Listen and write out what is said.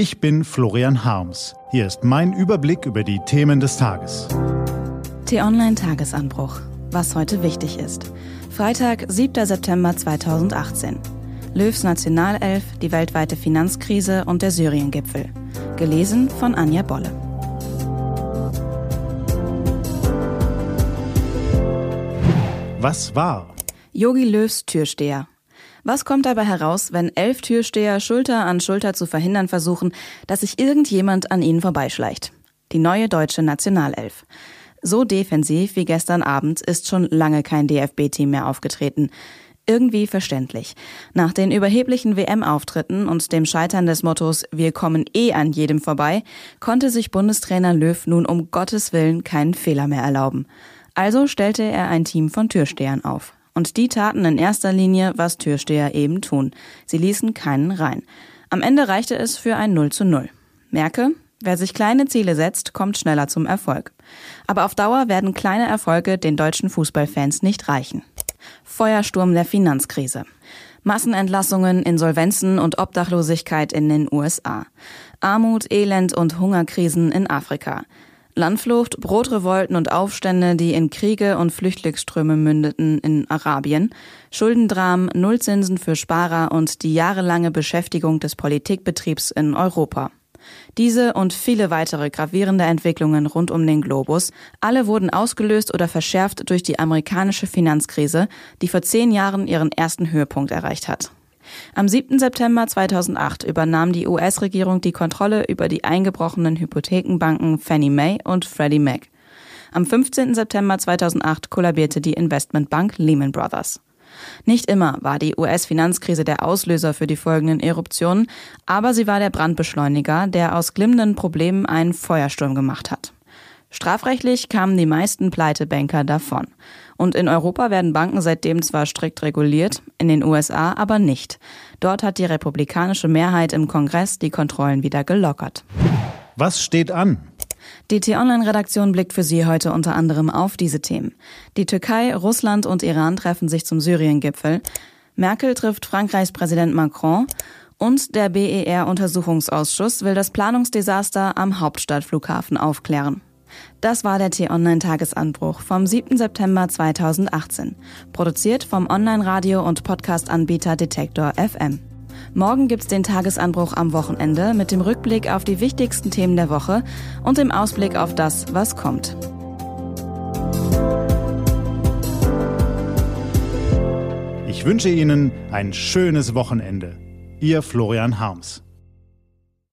Ich bin Florian Harms. Hier ist mein Überblick über die Themen des Tages. T-Online Tagesanbruch. Was heute wichtig ist. Freitag, 7. September 2018. Löws Nationalelf, die weltweite Finanzkrise und der Syrien-Gipfel. Gelesen von Anja Bolle. Was war? Yogi Löws Türsteher. Was kommt dabei heraus, wenn elf Türsteher Schulter an Schulter zu verhindern versuchen, dass sich irgendjemand an ihnen vorbeischleicht? Die neue deutsche Nationalelf. So defensiv wie gestern Abend ist schon lange kein DFB-Team mehr aufgetreten. Irgendwie verständlich. Nach den überheblichen WM-Auftritten und dem Scheitern des Mottos Wir kommen eh an jedem vorbei, konnte sich Bundestrainer Löw nun um Gottes Willen keinen Fehler mehr erlauben. Also stellte er ein Team von Türstehern auf. Und die taten in erster Linie, was Türsteher eben tun. Sie ließen keinen rein. Am Ende reichte es für ein 0 zu 0. Merke, wer sich kleine Ziele setzt, kommt schneller zum Erfolg. Aber auf Dauer werden kleine Erfolge den deutschen Fußballfans nicht reichen. Feuersturm der Finanzkrise. Massenentlassungen, Insolvenzen und Obdachlosigkeit in den USA. Armut, Elend und Hungerkrisen in Afrika. Landflucht, Brotrevolten und Aufstände, die in Kriege und Flüchtlingsströme mündeten in Arabien, Schuldendramen, Nullzinsen für Sparer und die jahrelange Beschäftigung des Politikbetriebs in Europa. Diese und viele weitere gravierende Entwicklungen rund um den Globus, alle wurden ausgelöst oder verschärft durch die amerikanische Finanzkrise, die vor zehn Jahren ihren ersten Höhepunkt erreicht hat. Am 7. September 2008 übernahm die US-Regierung die Kontrolle über die eingebrochenen Hypothekenbanken Fannie Mae und Freddie Mac. Am 15. September 2008 kollabierte die Investmentbank Lehman Brothers. Nicht immer war die US-Finanzkrise der Auslöser für die folgenden Eruptionen, aber sie war der Brandbeschleuniger, der aus glimmenden Problemen einen Feuersturm gemacht hat. Strafrechtlich kamen die meisten Pleitebanker davon. Und in Europa werden Banken seitdem zwar strikt reguliert, in den USA aber nicht. Dort hat die republikanische Mehrheit im Kongress die Kontrollen wieder gelockert. Was steht an? Die T-Online-Redaktion blickt für Sie heute unter anderem auf diese Themen. Die Türkei, Russland und Iran treffen sich zum Syrien-Gipfel. Merkel trifft Frankreichs Präsident Macron und der BER-Untersuchungsausschuss will das Planungsdesaster am Hauptstadtflughafen aufklären. Das war der T-Online-Tagesanbruch vom 7. September 2018. Produziert vom Online-Radio- und Podcast-Anbieter Detektor FM. Morgen gibt's den Tagesanbruch am Wochenende mit dem Rückblick auf die wichtigsten Themen der Woche und dem Ausblick auf das, was kommt. Ich wünsche Ihnen ein schönes Wochenende. Ihr Florian Harms.